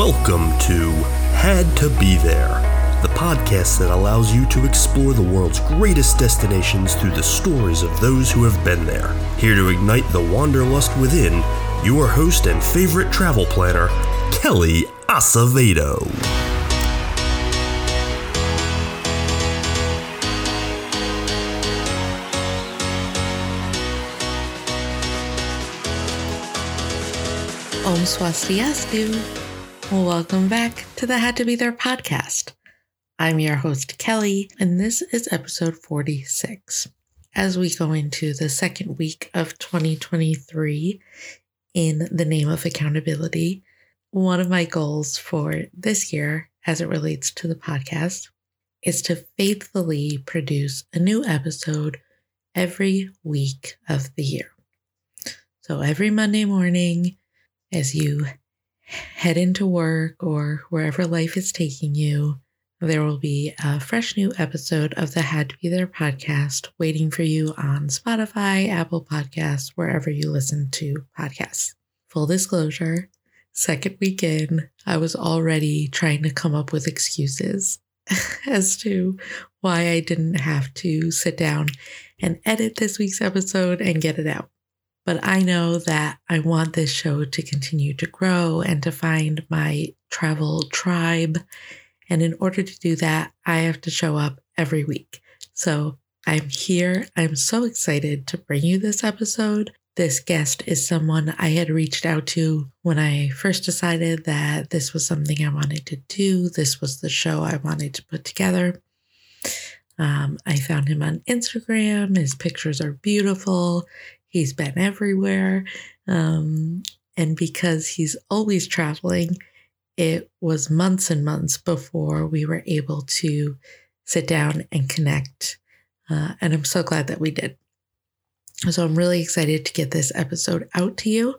Welcome to Had to Be There, the podcast that allows you to explore the world's greatest destinations through the stories of those who have been there. Here to ignite the wanderlust within, your host and favorite travel planner, Kelly Acevedo. Om Swastiastu. Welcome back to the Had to Be There podcast. I'm your host, Kelly, and this is episode 46. As we go into the second week of 2023 in the name of accountability, one of my goals for this year, as it relates to the podcast, is to faithfully produce a new episode every week of the year. So every Monday morning, as you head into work or wherever life is taking you, there will be a fresh new episode of the Had to Be There podcast waiting for you on Spotify, Apple Podcasts, wherever you listen to podcasts. Full disclosure, second weekend, I was already trying to come up with excuses as to why I didn't have to sit down and edit this week's episode and get it out. But I know that I want this show to continue to grow and to find my travel tribe. And in order to do that, I have to show up every week. So I'm here. I'm so excited to bring you this episode. This guest is someone I had reached out to when I first decided that this was something I wanted to do. This was the show I wanted to put together. Um, I found him on Instagram. His pictures are beautiful. He's been everywhere. Um, and because he's always traveling, it was months and months before we were able to sit down and connect. Uh, and I'm so glad that we did. So I'm really excited to get this episode out to you.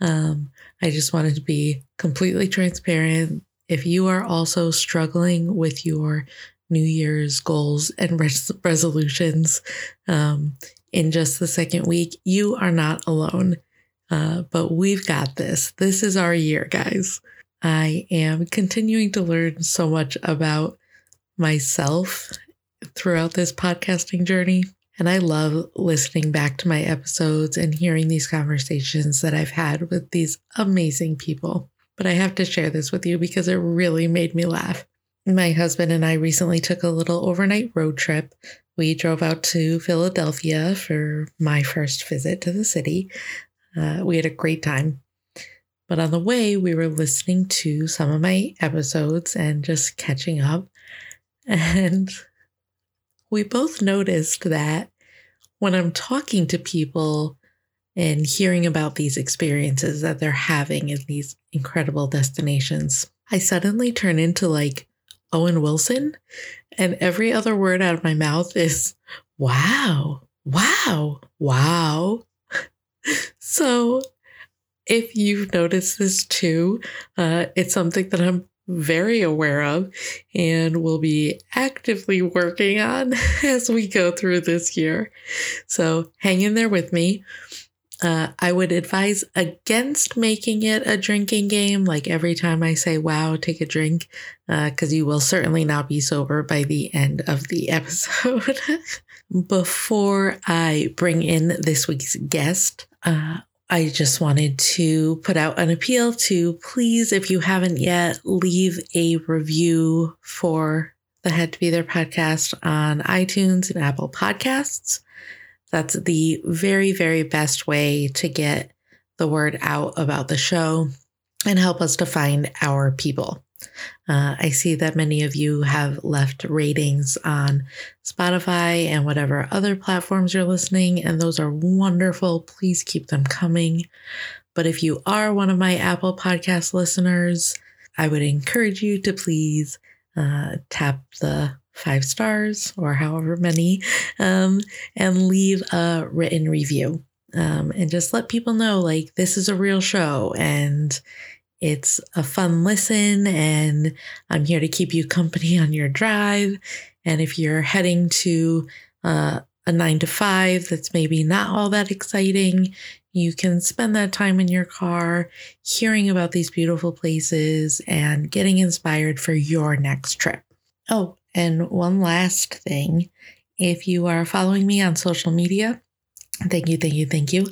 Um, I just wanted to be completely transparent. If you are also struggling with your New Year's goals and res- resolutions, um, in just the second week, you are not alone. Uh, but we've got this. This is our year, guys. I am continuing to learn so much about myself throughout this podcasting journey. And I love listening back to my episodes and hearing these conversations that I've had with these amazing people. But I have to share this with you because it really made me laugh. My husband and I recently took a little overnight road trip we drove out to Philadelphia for my first visit to the city. Uh, we had a great time. But on the way, we were listening to some of my episodes and just catching up. And we both noticed that when I'm talking to people and hearing about these experiences that they're having in these incredible destinations, I suddenly turn into like Owen Wilson and every other word out of my mouth is wow, wow, wow. so if you've noticed this too, uh, it's something that I'm very aware of and will be actively working on as we go through this year. So hang in there with me. Uh, I would advise against making it a drinking game. Like every time I say, wow, take a drink, because uh, you will certainly not be sober by the end of the episode. Before I bring in this week's guest, uh, I just wanted to put out an appeal to please, if you haven't yet, leave a review for the Had to Be There podcast on iTunes and Apple Podcasts. That's the very, very best way to get the word out about the show and help us to find our people. Uh, I see that many of you have left ratings on Spotify and whatever other platforms you're listening, and those are wonderful. Please keep them coming. But if you are one of my Apple Podcast listeners, I would encourage you to please uh, tap the five stars or however many, um, and leave a written review. Um, and just let people know like this is a real show and it's a fun listen, and I'm here to keep you company on your drive. And if you're heading to uh, a nine to five that's maybe not all that exciting, you can spend that time in your car hearing about these beautiful places and getting inspired for your next trip. Oh, and one last thing if you are following me on social media, thank you, thank you, thank you.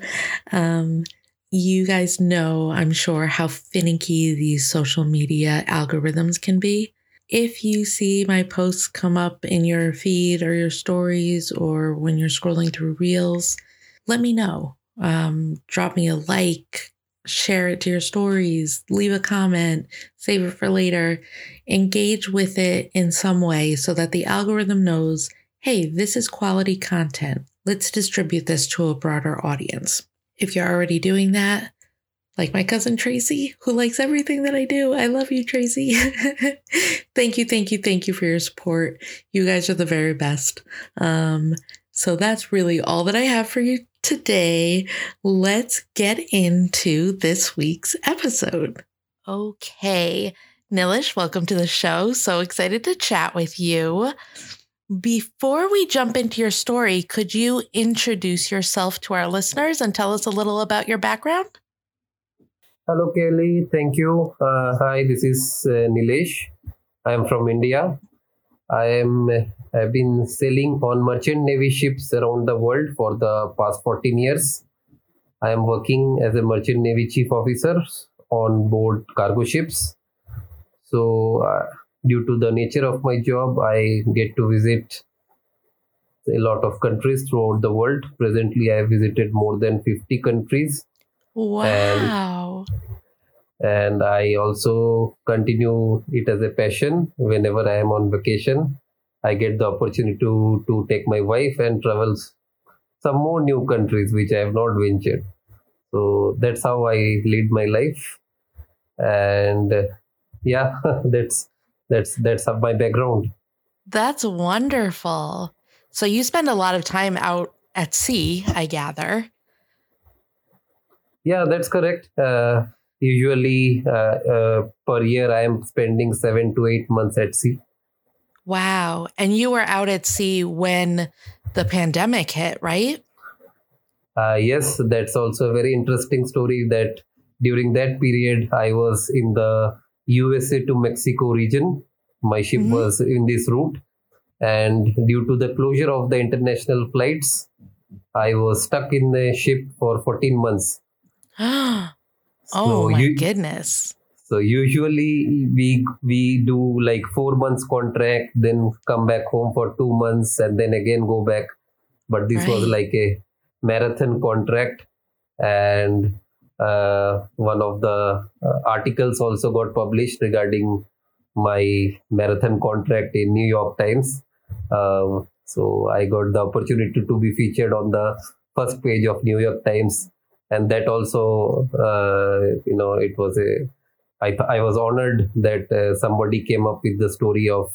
Um, you guys know, I'm sure, how finicky these social media algorithms can be. If you see my posts come up in your feed or your stories or when you're scrolling through reels, let me know. Um, drop me a like, share it to your stories, leave a comment, save it for later, engage with it in some way so that the algorithm knows hey, this is quality content. Let's distribute this to a broader audience. If you're already doing that, like my cousin Tracy, who likes everything that I do. I love you, Tracy. thank you, thank you, thank you for your support. You guys are the very best. Um, so that's really all that I have for you today. Let's get into this week's episode. Okay. Nilesh, welcome to the show. So excited to chat with you. Before we jump into your story, could you introduce yourself to our listeners and tell us a little about your background? Hello, Kelly. Thank you. Uh, hi, this is uh, Nilesh. I am from India. I am. I've been sailing on merchant navy ships around the world for the past 14 years. I am working as a merchant navy chief officer on board cargo ships. So, uh, due to the nature of my job, I get to visit a lot of countries throughout the world. Presently, I have visited more than 50 countries. Wow. And, and I also continue it as a passion whenever I am on vacation. I get the opportunity to, to take my wife and travel some more new countries which I have not ventured. So that's how I lead my life. And uh, yeah, that's that's that's my background. That's wonderful. So you spend a lot of time out at sea i gather. Yeah that's correct. Uh, usually uh, uh, per year i am spending 7 to 8 months at sea wow and you were out at sea when the pandemic hit right uh, yes that's also a very interesting story that during that period i was in the USA to Mexico region. My ship mm-hmm. was in this route, and due to the closure of the international flights, I was stuck in the ship for 14 months. oh so my you, goodness! So usually we we do like four months contract, then come back home for two months, and then again go back. But this right. was like a marathon contract, and uh, one of the uh, articles also got published regarding my marathon contract in New York Times. Um, so I got the opportunity to be featured on the first page of New York Times, and that also, uh, you know, it was a. I I was honored that uh, somebody came up with the story of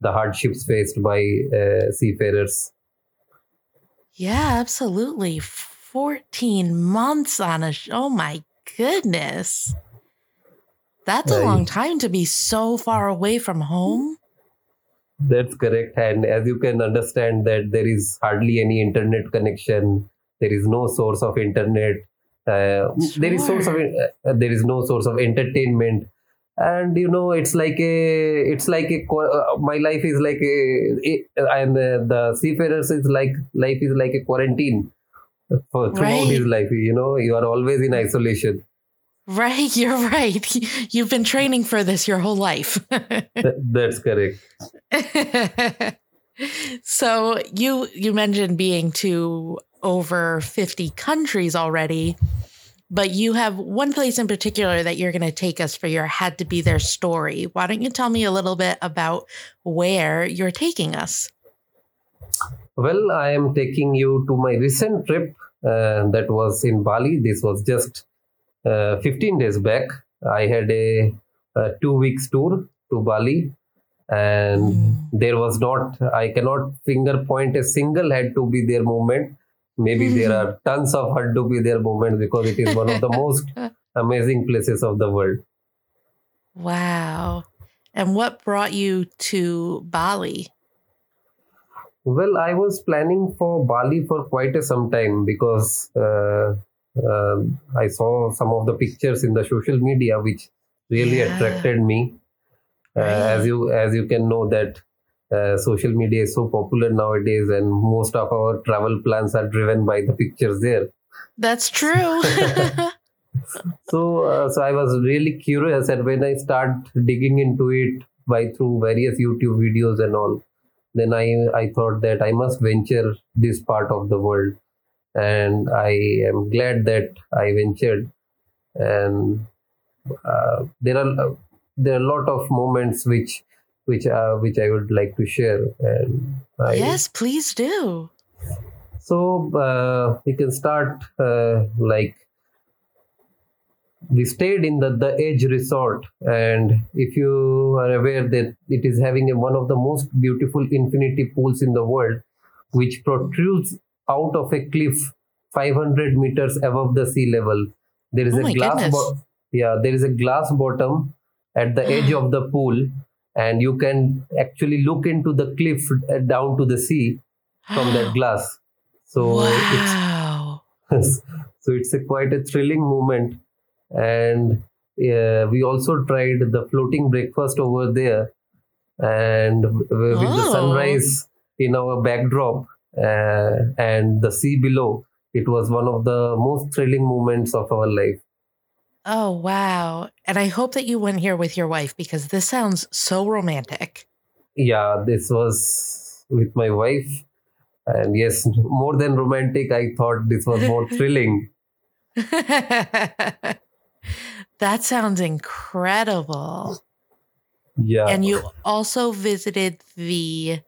the hardships faced by uh, seafarers. Yeah, absolutely 14 months on a show. Oh my goodness. That's a long time to be so far away from home. That's correct. And as you can understand that there is hardly any internet connection. There is no source of internet. Uh, sure. There is source of uh, there is no source of entertainment and you know it's like a it's like a uh, my life is like a, and uh, the seafarers is like life is like a quarantine for throughout right. his life. You know, you are always in isolation. Right, you're right. You've been training for this your whole life. That's correct. so you you mentioned being to over 50 countries already, but you have one place in particular that you're going to take us for your had to be there story. Why don't you tell me a little bit about where you're taking us? Well, I am taking you to my recent trip uh, that was in Bali. This was just uh, 15 days back. I had a, a, two weeks tour to Bali, and mm. there was not, I cannot finger point a single had to be there moment. Maybe mm. there are tons of had to be there moments because it is one of the most amazing places of the world. Wow. And what brought you to Bali? Well, I was planning for Bali for quite a some time because uh, um, I saw some of the pictures in the social media, which really Yeah. attracted me. Uh, as you as you can know that uh, social media is so popular nowadays, and most of our travel plans are driven by the pictures there. That's true. So, uh, so I was really curious, and when I start digging into it by through various YouTube videos and all, then I I thought that I must venture this part of the world, and I am glad that I ventured, and uh, there are there are a lot of moments which which uh, which I would like to share, and I, yes, please do. so uh, we can start uh, like we stayed in the the Edge Resort, and if you are aware that it is having a, one of the most beautiful infinity pools in the world, which protrudes out of a cliff 500 meters above the sea level. There is Oh a glass, bo- yeah, there is a glass bottom at the edge of the pool, and you can actually look into the cliff uh, down to the sea from that glass. So it's wow. so it's a quite a thrilling moment and uh, we also tried the floating breakfast over there and with the Oh. sunrise in our backdrop uh, and the sea below it was one of the most thrilling moments of our life Oh, wow. And I hope that you went here with your wife because this sounds so romantic. yeah this was with my wife and yes more than romantic i thought this was more thrilling that sounds incredible. yeah And you also visited the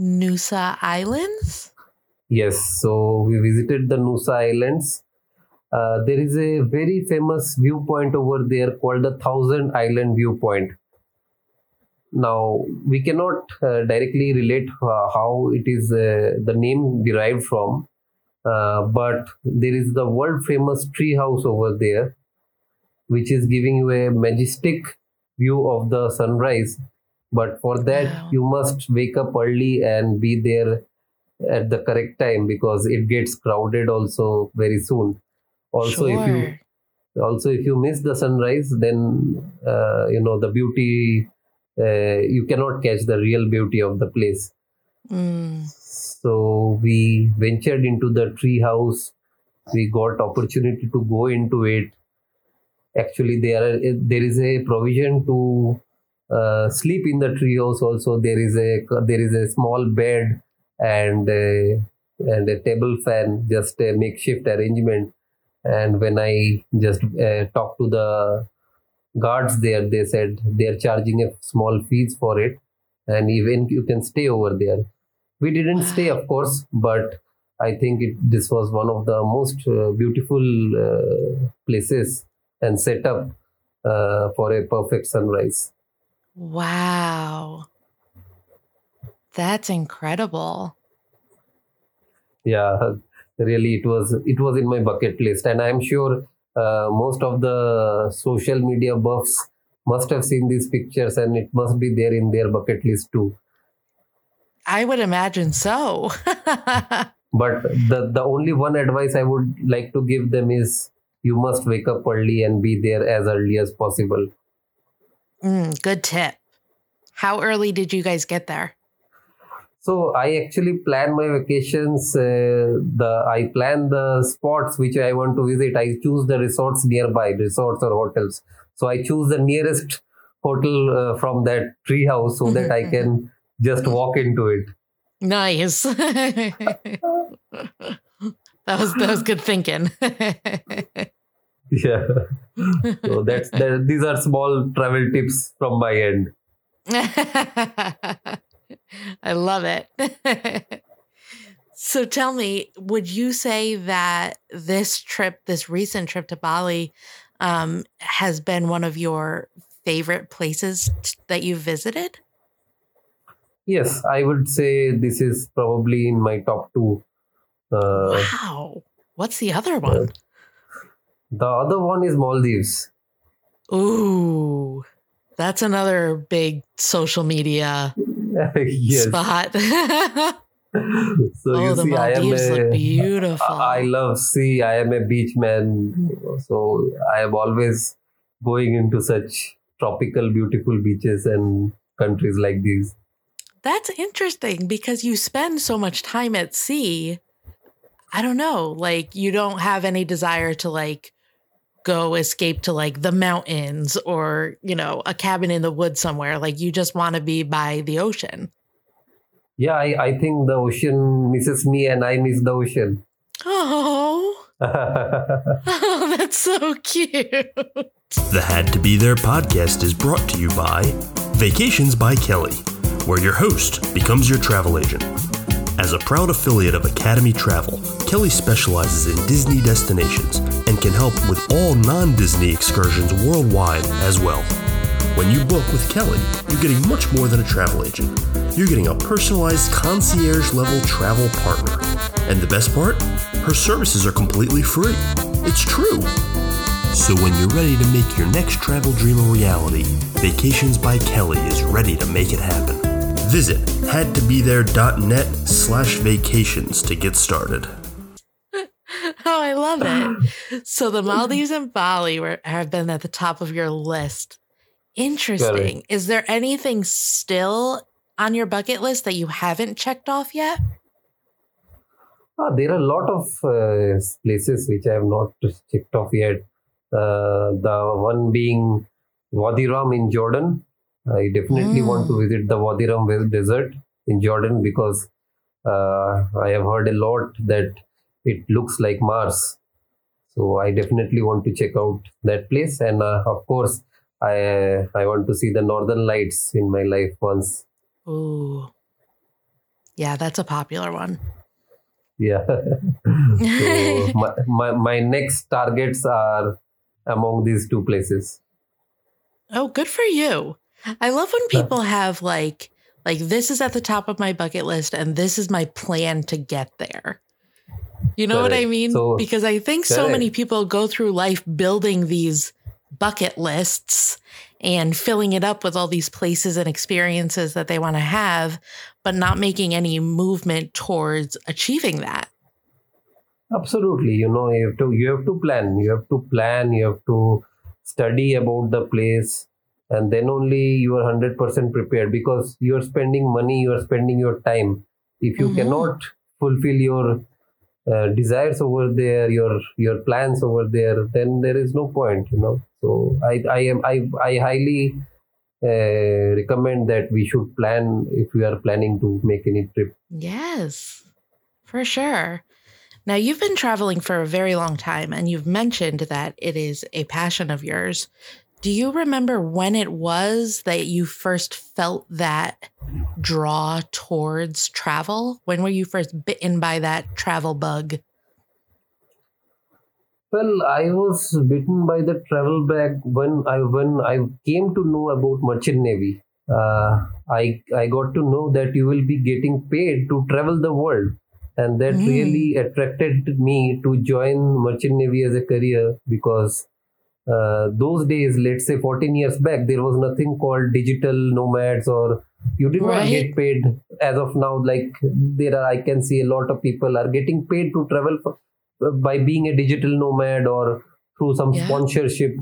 Nusa Islands? Yes, so we visited the Nusa Islands. Uh, there is a very famous viewpoint over there called the Thousand Island Viewpoint. Now, we cannot uh, directly relate uh, how it is uh, the name derived from, uh, but there is the world famous tree house over there, which is giving you a majestic view of the sunrise. But for that, Wow. you must wake up early and be there at the correct time because it gets crowded also very soon also if you also if you miss the sunrise then uh, you know the beauty uh, you cannot catch the real beauty of the place. Mm. so we ventured into the tree house. We got opportunity to go into it. Actually there are, there is a provision to uh, sleep in the tree house also. There is a there is a small bed and a, and a table fan just a makeshift arrangement and when i just uh, talked to the guards there they said they're charging a small fees for it and even you can stay over there we didn't stay of course but i think it, this was one of the most uh, beautiful uh, places and setup uh, for a perfect sunrise Wow. That's incredible. yeah really it was it was in my bucket list and i'm sure uh, most of the social media buffs must have seen these pictures and it must be there in their bucket list too I would imagine so. but the the only one advice i would like to give them is you must wake up early and be there as early as possible Mm, good tip. How early did you guys get there? So i actually plan my vacations uh, the i plan the spots which i want to visit. I choose the resorts nearby resorts or hotels. So i choose the nearest hotel uh, from that tree house so that i can just walk into it. Nice. that was that was good thinking. yeah. So that's that these are small travel tips from my end I love it. so tell me, would you say that this trip, this recent trip to Bali, um, has been one of your favorite places t- that you've visited? yes i would say this is probably in my top two uh, wow. What's the other one? the other one is maldives Ooh, that's another big social media yes spot. so oh, you the see, I am Maldives look a, beautiful. I love sea. I am a beach man, so I am always going into such tropical, beautiful beaches and countries like these. That's interesting because you spend so much time at sea. I don't know, like you don't have any desire to like go escape to like the mountains or, you know, a cabin in the woods somewhere. Like you just want to be by the ocean. Yeah, I, I think the ocean misses me and I miss the ocean. Oh, oh that's so cute. The Had to Be There podcast is brought to you by Vacations by Kelly, where your host becomes your travel agent. As a proud affiliate of Academy Travel, Kelly specializes in Disney destinations and can help with all non Disney excursions worldwide as well. When you book with Kelly, you're getting much more than a travel agent. You're getting a personalized concierge level travel partner. And the best part? Her services are completely free. It's true. So when you're ready to make your next travel dream a reality, Vacations by Kelly is ready to make it happen. Visit hadtobethere.net slash vacations to get started. Oh, I love it. So the Maldives and Bali were, have been at the top of your list. Interesting. Is there anything still on your bucket list that you haven't checked off yet? Ah, there are a lot of uh, places which I have not checked off yet. Uh, the one being Wadi Rum in Jordan. I definitely want to visit the Wadi Rum desert in Jordan because uh, I have heard a lot that it looks like Mars. So I definitely want to check out that place, and uh, of course, I I want to see the Northern Lights in my life once. Ooh, yeah, that's a popular one. Yeah. so my, my my next targets are among these two places. Oh, good for you. I love when people have like like this is at the top of my bucket list and this is my plan to get there. You know correct. what I mean? So, because I think correct. so many people go through life building these bucket lists and filling it up with all these places and experiences that they want to have, but not making any movement towards achieving that. Absolutely. You know, you have to you have to plan. You have to plan, you have to study about the place and then only you are 100% prepared because you are spending money you are spending your time. If you mm-hmm. cannot fulfill your uh, desires over there your your plans over there then there is no point you know. So i i am i i highly uh, recommend that we should plan if we are planning to make any trip. Yes for sure. Now you've been traveling for a very long time and you've mentioned that it is a passion of yours do you remember when it was that you first felt that draw towards travel? When were you first bitten by that travel bug? Well, I was bitten by the travel bug when I when I came to know about merchant navy. Uh, I I got to know that you will be getting paid to travel the world, and that mm. really attracted me to join merchant navy as a career because uh, those days, let's say 14 years back, there was nothing called digital nomads or you did right. not get paid as of now. Like there are, I can see a lot of people are getting paid to travel for, uh, by being a digital nomad or through some yeah. sponsorship.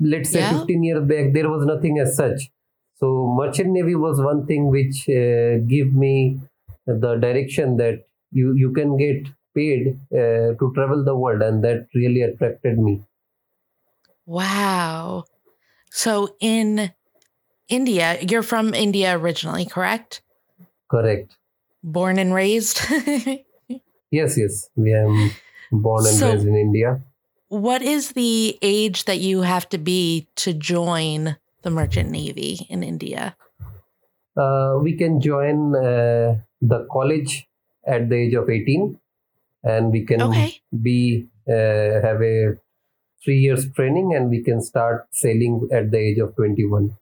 Let's say yeah. 15 years back, there was nothing as such. So merchant navy was one thing which uh, give me the direction that you you can get paid uh, to travel the world, and that really attracted me. Wow. So in India, you're from India originally, correct? Correct. Born and raised? yes, yes. We am born and so raised in India. What is the age that you have to be to join the Merchant Navy in India? Uh, we can join uh, the college at the age of 18 and we can okay. be uh, have a three years training and we can start sailing at the age of 21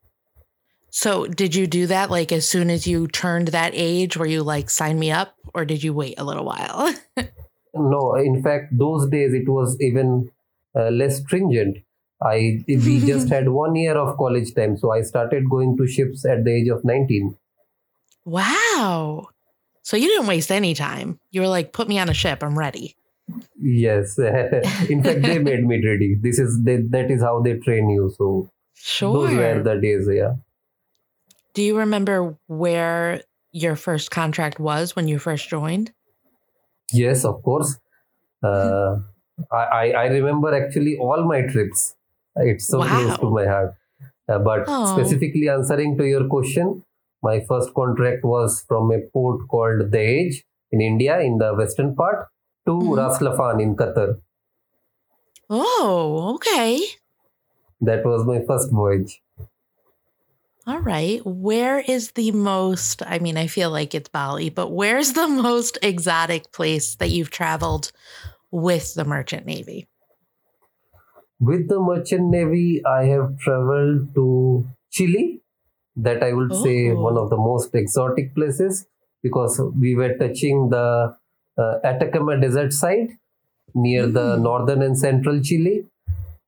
so did you do that like as soon as you turned that age where you like sign me up or did you wait a little while no in fact those days it was even uh, less stringent i we just had one year of college time so i started going to ships at the age of 19 wow So you didn't waste any time. You were like, put me on a ship. I'm ready. Yes. In fact, they made me ready. This is they, that is how they train you. So Sure. those were the days. Yeah. Do you remember where your first contract was when you first joined? Yes, of course. Uh, I, I I remember actually all my trips. It's so close to my heart. Uh, but Oh. specifically answering to your question, my first contract was from a port called Dahej in India, in the western part, to Mhm. Ras Laffan in Qatar. Oh, okay. That was my first voyage. All right. Where is the most, I mean, I feel like it's Bali, but where's the most exotic place that you've traveled with the Merchant Navy? With the Merchant Navy, I have traveled to Chile. That I would say Oh. one of the most exotic places because we were touching the uh, Atacama Desert side near the Mm. northern and central Chile.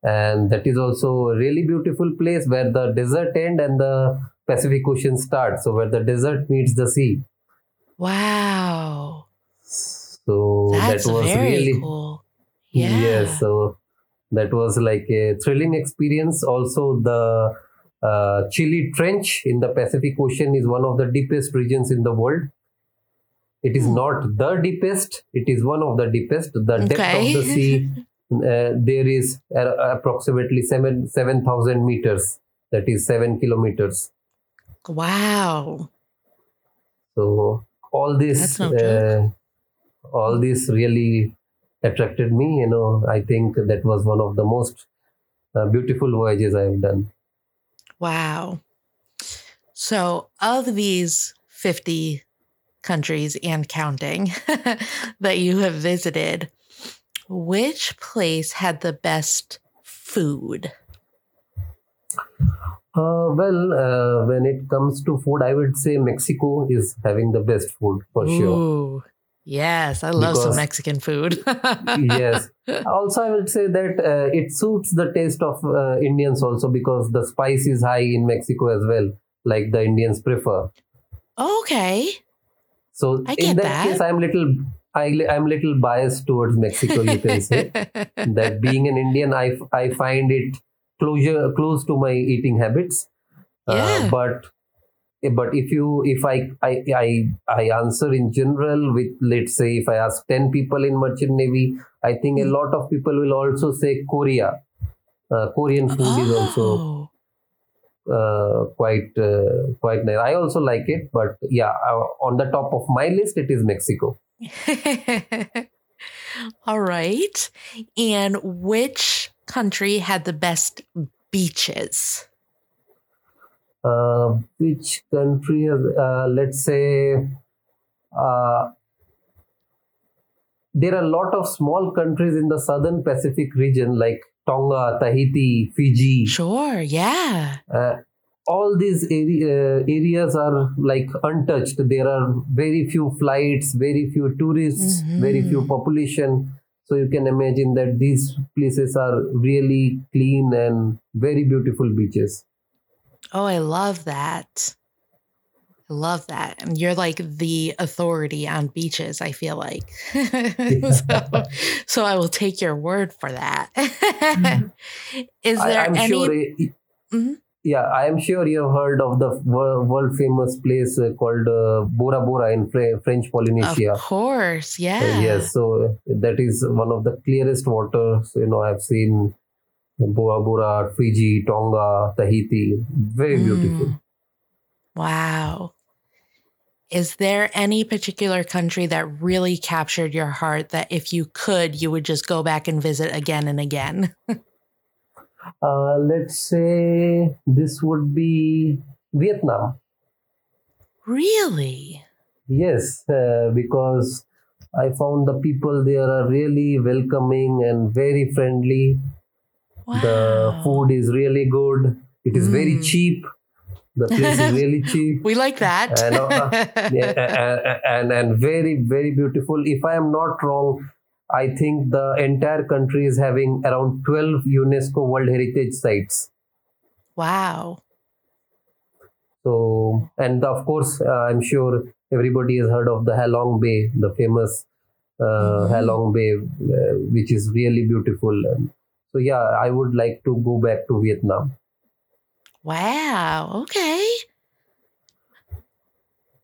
And that is also a really beautiful place where the desert end and the Pacific Ocean starts. So where the desert meets the sea. Wow. So That's that was very really cool. Yeah. Yes, so that was like a thrilling experience. Also, the uh, Chile Trench in the Pacific Ocean is one of the deepest regions in the world. It is Hmm. not the deepest; it is one of the deepest. The depth Okay. of the sea uh, there is uh, approximately seven seven thousand meters. That is seven kilometers. wow. So all this, no uh, all this really attracted me. You know, I think that was one of the most uh, beautiful voyages I have done. Wow. So, of these 50 countries and counting that you have visited, which place had the best food? Uh, well, uh, when it comes to food, I would say Mexico is having the best food for sure. Yes, I love some Mexican food. yes. Also, I would say that uh, it suits the taste of uh, Indians also because the spice is high in Mexico as well, like the Indians prefer. okay. So I in that, that. case, I'm little, I, I'm little biased towards Mexico. You can say that being an Indian, I, I find it closure close to my eating habits. Yeah. Uh, but but if you if I, I I I answer in general with let's say if I ask ten people in merchant navy, I think a Hmm. lot of people will also say Korea. Uh, Korean food is also oh, uh, quite uh, quite nice. I also like it, but yeah, uh, on the top of my list it is Mexico. all right. And which country had the best beaches? uh, which country has, uh, let's say uh, there are a lot of small countries in the southern pacific region like tonga tahiti fiji. Sure, yeah. uh, all these area, uh, areas are like untouched. There are very few flights very few tourists very few population. So you can imagine that these places are really clean and very beautiful beaches. Oh, I love that. I love that. And you're like the authority on beaches, I feel like. so, so I will take your word for that. Is there I'm any sure. eh, Mhm. Yeah, I am sure you have heard of the world famous place uh, called uh, Bora Bora in Fre- French Polynesia. Of course, Uh, yes, so uh, that is one of the clearest waters. You know, I've seen Bora Bora, Fiji, Tonga, Tahiti. Very beautiful. Mm. Wow. Is there any particular country that really captured your heart that if you could, you would just go back and visit again and again? Uh, let's say this would be Vietnam. Really? Yes, uh, because I found the people there are really welcoming and very friendly. Wow. The food is really good. It is very Mm. cheap. The place is really cheap. We like that. And, uh, Yeah, and, and very very beautiful. If I am not wrong, I think the entire country is having around 12 UNESCO World Heritage sites. wow. So, and of course, uh, I'm sure everybody has heard of the Halong Bay, the famous uh, Mhm. Halong Bay, uh, which is really beautiful. So yeah, I would like to go back to Vietnam. Wow. Okay.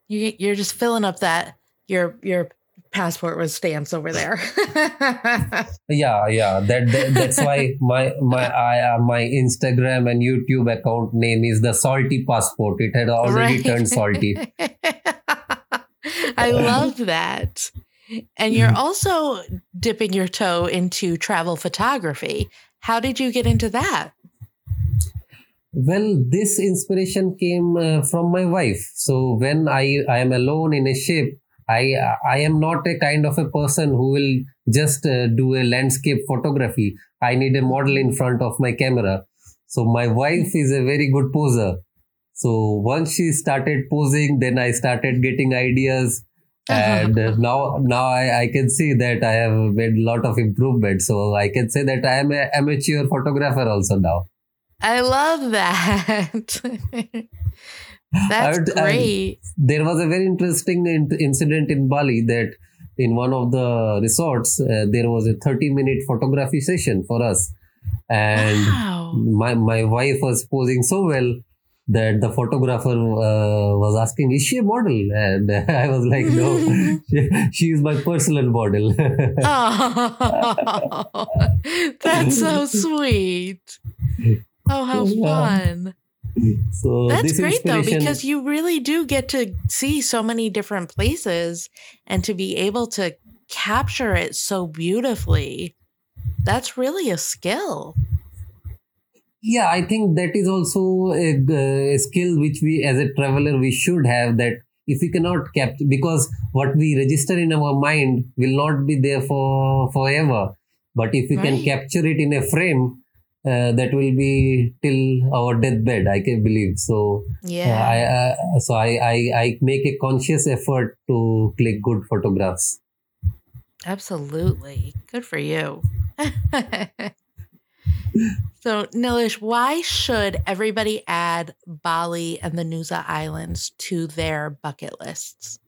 You you're just filling up that your your passport with stamps over there. Yeah, yeah. That, that that's why my my I, uh, my Instagram and YouTube account name is the Salty Passport. It had already Right. turned salty. I love that. And you're also dipping your toe into travel photography. How did you get into that? Well, this inspiration came uh, from my wife. So when I I am alone in a ship, I I am not a kind of a person who will just uh, do a landscape photography. I need a model in front of my camera. So my wife is a very good poser. So once she started posing, then I started getting ideas. And uh, now, now I, I can see that I have made a lot of improvement. So I can say that I am an amateur photographer also now. I love that. That's great. there was a very interesting in- incident in Bali that in one of the resorts uh, there was a 30 minute photography session for us and wow. my my wife was posing so well that the photographer uh, was asking is she a model and i was like no she, she is my personal model Oh, that's so sweet. Oh, how fun. so That's this great though, because you really do get to see so many different places and to be able to capture it so beautifully. That's really a skill. yeah i think that is also a, a skill which we as a traveler we should have that if we cannot capture because what we register in our mind will not be there for forever but if we can capture it in a frame uh, that will be till our deathbed i can believe so Yeah. uh, I, uh, so I, I i make a conscious effort to click good photographs Absolutely. Good for you. so, Nilesh, why should everybody add Bali and the Nusa Islands to their bucket lists?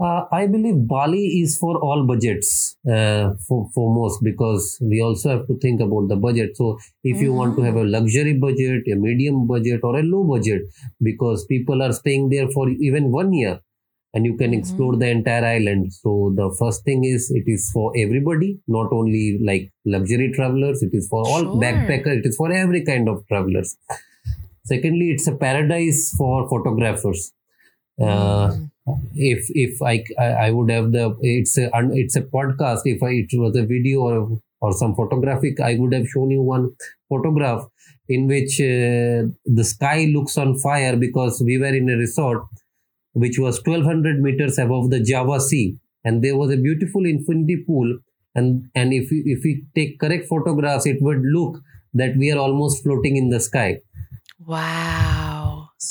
Uh, I believe Bali is for all budgets, uh, for most because we also have to think about the budget. So, if you want to have a luxury budget, a medium budget, or a low budget, because people are staying there for even one year and you can explore the entire island. So, the first thing is it is for everybody, not only like luxury travelers, it is for all Sure. backpacker, it is for every kind of travelers. Secondly, it's a paradise for photographers. Uh, Mm. if if I, I I would have the it's a it's a podcast if I, it was a video or or some photographic I would have shown you one photograph in which uh, the sky looks on fire because we were in a resort which was 1200 meters above the Java Sea and there was a beautiful infinity pool and and if we, if we take correct photographs it would look that we are almost floating in the sky Wow.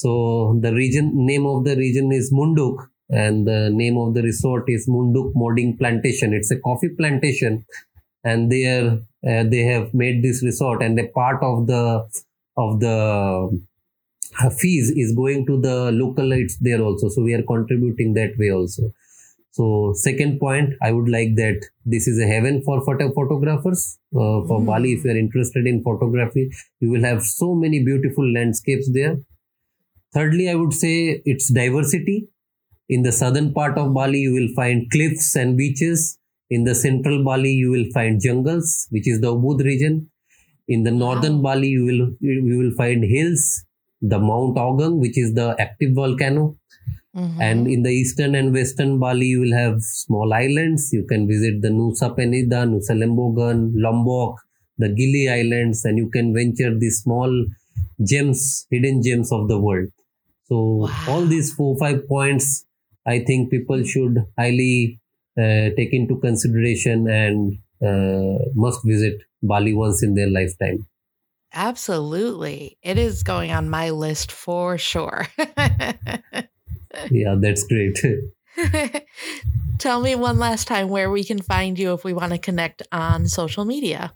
So the region name of the region is Munduk, and the name of the resort is Munduk Moding Plantation. It's a coffee plantation, and there uh, they have made this resort, and a part of the of the uh, fees is going to the local. localites there also. So we are contributing that way also. So second point, I would like that this is a heaven for photo- photographers. Uh, for Mm. Bali, if you are interested in photography, you will have so many beautiful landscapes there. Thirdly, I would say its diversity. In the southern part of Bali, you will find cliffs and beaches. In the central Bali, you will find jungles, which is the Ubud region. In the northern. Bali, you will you will find hills, the Mount Agung, which is the active volcano. Mhm. And in the eastern and western Bali, you will have small islands. You can visit the Nusa Penida, Nusa Lembongan, Lombok, the Gili Islands, and you can venture the small gems, hidden gems of the world. So Wow. all these four five points, I think people should highly uh, take into consideration and uh, must visit Bali once in their lifetime. Absolutely. It is going on my list for sure. Yeah, that's great. Tell me one last time where we can find you if we want to connect on social media.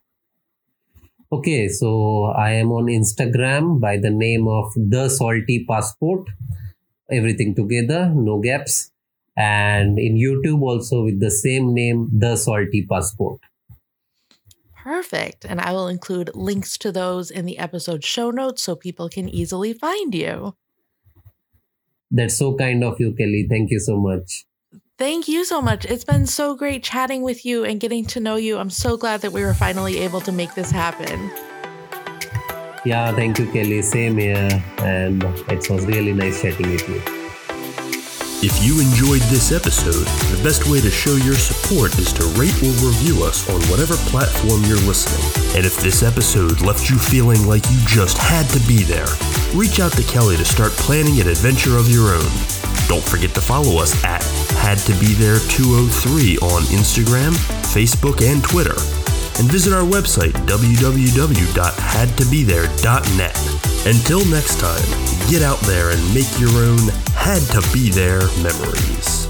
Okay, so I am on Instagram by the name of The Salty Passport. everything together, no gaps. And in YouTube also with the same name, The Salty Passport. Perfect. And I will include links to those in the episode show notes so people can easily find you. That's so kind of you, Kelly. Thank you so much. Thank you so much. It's been so great chatting with you and getting to know you. I'm so glad that we were finally able to make this happen. Yeah, thank you, Kelly. Same here. And it was really nice chatting with you. If you enjoyed this episode, the best way to show your support is to rate or review us on whatever platform you're listening. And if this episode left you feeling like you just had to be there, reach out to Kelly to start planning an adventure of your own. Don't forget to follow us at Had to Be There 203 on Instagram, Facebook, and Twitter. And visit our website www.hadtobethere.net. Until next time, get out there and make your own had to be there memories.